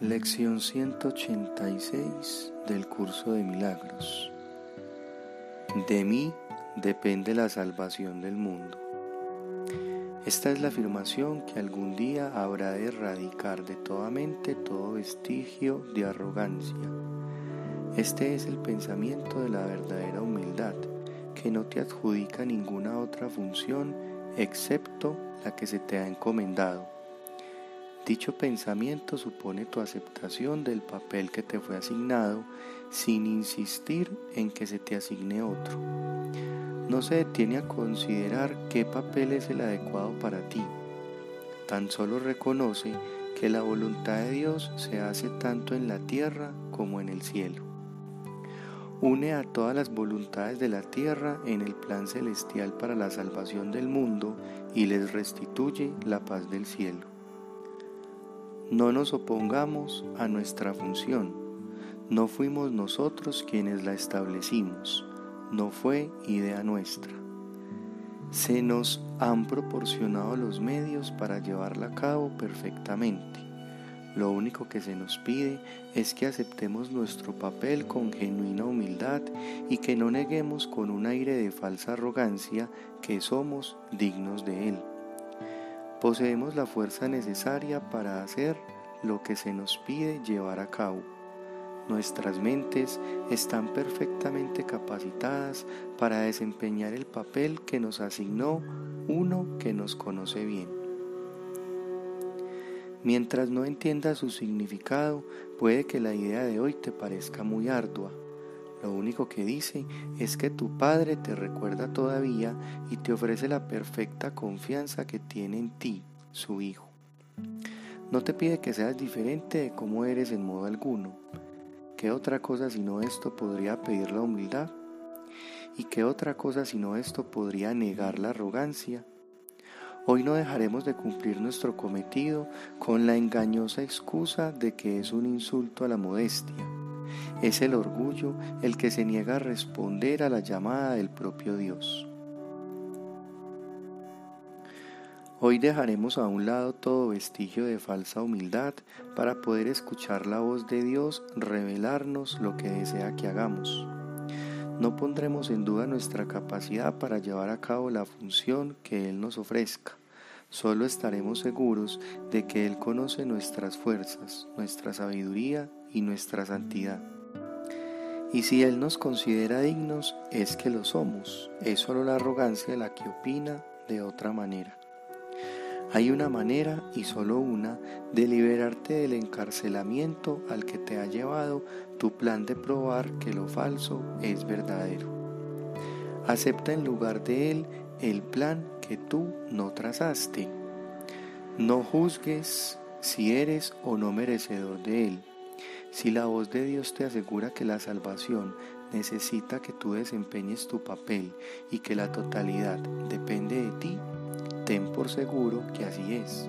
Lección 186 del curso de milagros. De mí depende la salvación del mundo. Esta es la afirmación que algún día habrá de erradicar de toda mente todo vestigio de arrogancia. Este es el pensamiento de la verdadera humildad, que no te adjudica ninguna otra función excepto la que se te ha encomendado Dicho pensamiento supone tu aceptación del papel que te fue asignado sin insistir en que se te asigne otro. No se detiene a considerar qué papel es el adecuado para ti. Tan solo reconoce que la voluntad de Dios se hace tanto en la tierra como en el cielo. Une a todas las voluntades de la tierra en el plan celestial para la salvación del mundo y les restituye la paz del cielo. No nos opongamos a nuestra función. No fuimos nosotros quienes la establecimos. No fue idea nuestra. Se nos han proporcionado los medios para llevarla a cabo perfectamente. Lo único que se nos pide es que aceptemos nuestro papel con genuina humildad y que no neguemos con un aire de falsa arrogancia que somos dignos de él poseemos la fuerza necesaria para hacer lo que se nos pide llevar a cabo. Nuestras mentes están perfectamente capacitadas para desempeñar el papel que nos asignó uno que nos conoce bien. Mientras no entiendas su significado, puede que la idea de hoy te parezca muy ardua. Lo único que dice es que tu Padre te recuerda todavía y te ofrece la perfecta confianza que tiene en ti, su Hijo. No te pide que seas diferente de cómo eres en modo alguno. ¿Qué otra cosa sino esto podría pedir la humildad? ¿Y qué otra cosa sino esto podría negar la arrogancia? Hoy no dejaremos de cumplir nuestro cometido con la engañosa excusa de que es un insulto a la modestia es el orgullo el que se niega a responder a la llamada del propio Dios. Hoy dejaremos a un lado todo vestigio de falsa humildad para poder escuchar la voz de Dios revelarnos lo que desea que hagamos. No pondremos en duda nuestra capacidad para llevar a cabo la función que Él nos ofrezca. Solo estaremos seguros de que Él conoce nuestras fuerzas, nuestra sabiduría y nuestra santidad. Y si Él nos considera dignos, es que lo somos. Es solo la arrogancia la que opina de otra manera. Hay una manera, y solo una, de liberarte del encarcelamiento al que te ha llevado tu plan de probar que lo falso es verdadero. Acepta en lugar de él el plan que tú no trazaste. No juzgues si eres o no merecedor de él. Si la voz de Dios te asegura que la salvación necesita que tú desempeñes tu papel y que la totalidad depende de ti, ten por seguro que así es.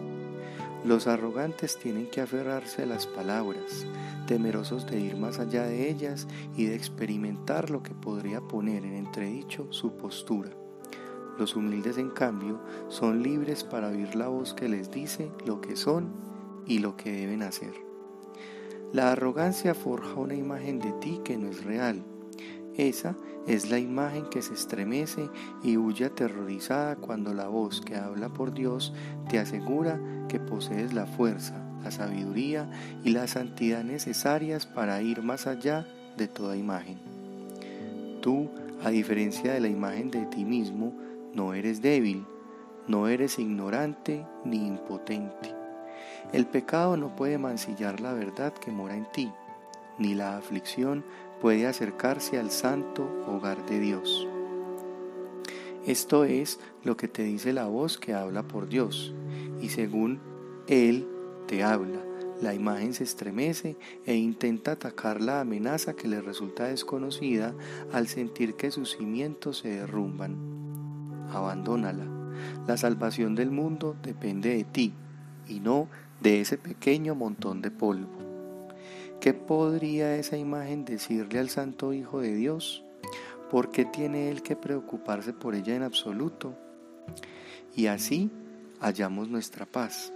Los arrogantes tienen que aferrarse a las palabras, temerosos de ir más allá de ellas y de experimentar lo que podría poner en entredicho su postura. Los humildes, en cambio, son libres para oír la voz que les dice lo que son y lo que deben hacer. La arrogancia forja una imagen de ti que no es real. Esa es la imagen que se estremece y huye aterrorizada cuando la voz que habla por Dios te asegura que posees la fuerza, la sabiduría y la santidad necesarias para ir más allá de toda imagen. Tú, a diferencia de la imagen de ti mismo, no eres débil, no eres ignorante ni impotente. El pecado no puede mancillar la verdad que mora en ti, ni la aflicción puede acercarse al santo hogar de Dios. Esto es lo que te dice la voz que habla por Dios, y según Él te habla, la imagen se estremece e intenta atacar la amenaza que le resulta desconocida al sentir que sus cimientos se derrumban. Abandónala. La salvación del mundo depende de ti y no de ese pequeño montón de polvo. ¿Qué podría esa imagen decirle al Santo Hijo de Dios? ¿Por qué tiene Él que preocuparse por ella en absoluto? Y así hallamos nuestra paz.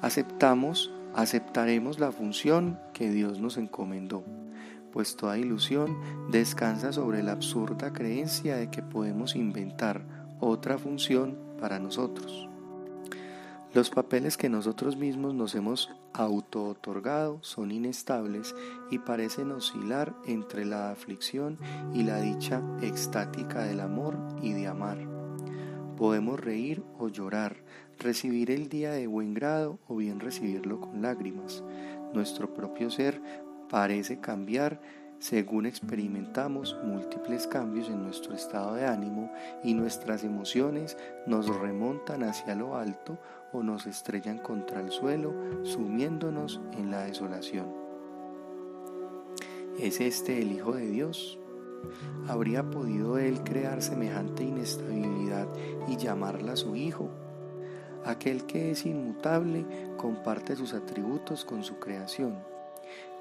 Aceptamos aceptaremos la función que Dios nos encomendó, pues toda ilusión descansa sobre la absurda creencia de que podemos inventar otra función para nosotros. Los papeles que nosotros mismos nos hemos auto-otorgado son inestables y parecen oscilar entre la aflicción y la dicha extática del amor y de amar. Podemos reír o llorar, recibir el día de buen grado o bien recibirlo con lágrimas. Nuestro propio ser parece cambiar según experimentamos múltiples cambios en nuestro estado de ánimo y nuestras emociones nos remontan hacia lo alto o nos estrellan contra el suelo, sumiéndonos en la desolación. ¿Es este el Hijo de Dios? ¿Habría podido Él crear semejante inestabilidad y llamarla su Hijo? Aquel que es inmutable comparte sus atributos con su creación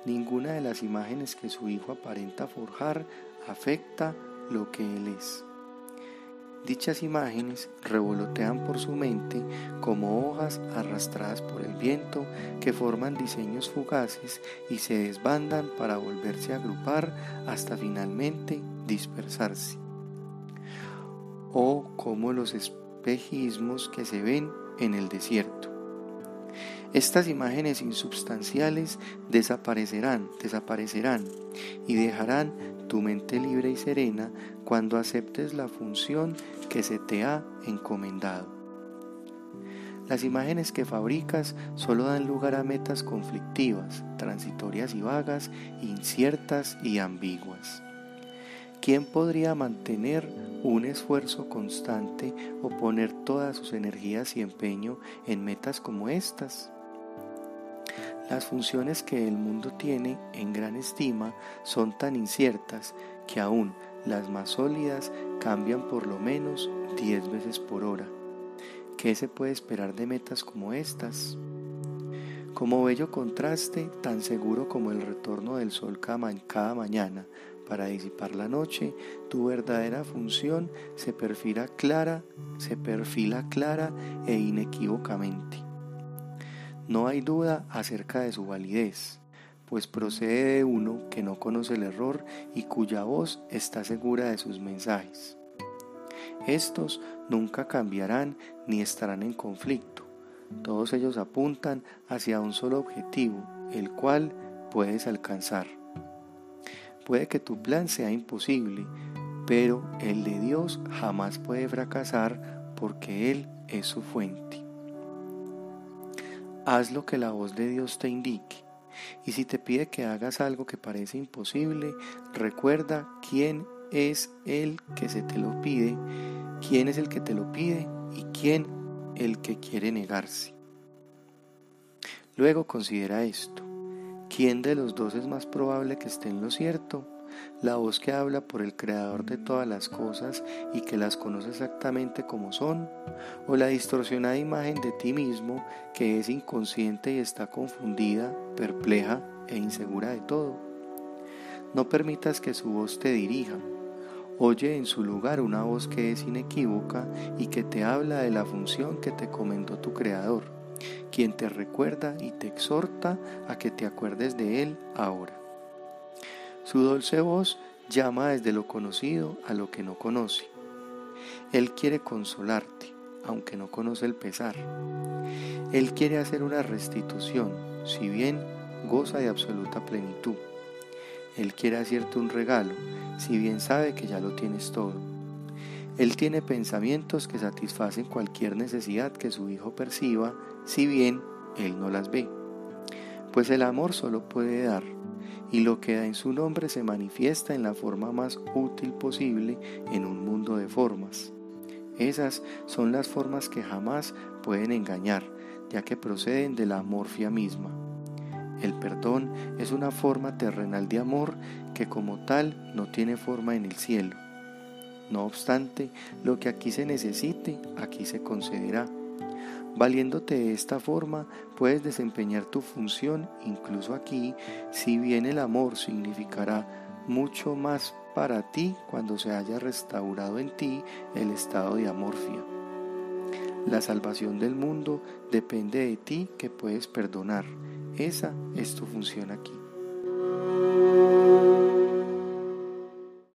Ninguna de las imágenes que su hijo aparenta forjar afecta lo que él es. Dichas imágenes revolotean por su mente como hojas arrastradas por el viento que forman diseños fugaces y se desbandan para volverse a agrupar hasta finalmente dispersarse. O como los espejismos que se ven en el desierto. Estas imágenes insubstanciales desaparecerán, desaparecerán y dejarán tu mente libre y serena cuando aceptes la función que se te ha encomendado. Las imágenes que fabricas solo dan lugar a metas conflictivas, transitorias y vagas, inciertas y ambiguas. ¿Quién podría mantener un esfuerzo constante o poner todas sus energías y empeño en metas como estas? Las funciones que el mundo tiene en gran estima son tan inciertas que aún las más sólidas cambian por lo menos 10 veces por hora. ¿Qué se puede esperar de metas como estas? Como bello contraste, tan seguro como el retorno del sol cada mañana para disipar la noche, tu verdadera función se perfila clara, se perfila clara e inequívocamente. No hay duda acerca de su validez, pues procede de uno que no conoce el error y cuya voz está segura de sus mensajes. Estos nunca cambiarán ni estarán en conflicto. Todos ellos apuntan hacia un solo objetivo, el cual puedes alcanzar. Puede que tu plan sea imposible, pero el de Dios jamás puede fracasar porque Él es su fuente. Haz lo que la voz de Dios te indique. Y si te pide que hagas algo que parece imposible, recuerda quién es el que se te lo pide, quién es el que te lo pide y quién el que quiere negarse. Luego considera esto. ¿Quién de los dos es más probable que esté en lo cierto? La voz que habla por el Creador de todas las cosas y que las conoce exactamente como son, o la distorsionada imagen de ti mismo que es inconsciente y está confundida, perpleja e insegura de todo. No permitas que su voz te dirija. Oye en su lugar una voz que es inequívoca y que te habla de la función que te comendó tu Creador, quien te recuerda y te exhorta a que te acuerdes de Él ahora. Su dulce voz llama desde lo conocido a lo que no conoce. Él quiere consolarte, aunque no conoce el pesar. Él quiere hacer una restitución, si bien goza de absoluta plenitud. Él quiere hacerte un regalo, si bien sabe que ya lo tienes todo. Él tiene pensamientos que satisfacen cualquier necesidad que su hijo perciba, si bien él no las ve. Pues el amor solo puede dar, y lo que da en su nombre se manifiesta en la forma más útil posible en un mundo de formas. Esas son las formas que jamás pueden engañar, ya que proceden de la morfia misma. El perdón es una forma terrenal de amor que como tal no tiene forma en el cielo. No obstante, lo que aquí se necesite, aquí se concederá Valiéndote de esta forma, puedes desempeñar tu función incluso aquí, si bien el amor significará mucho más para ti cuando se haya restaurado en ti el estado de amorfia. La salvación del mundo depende de ti que puedes perdonar, Esa es tu función aquí.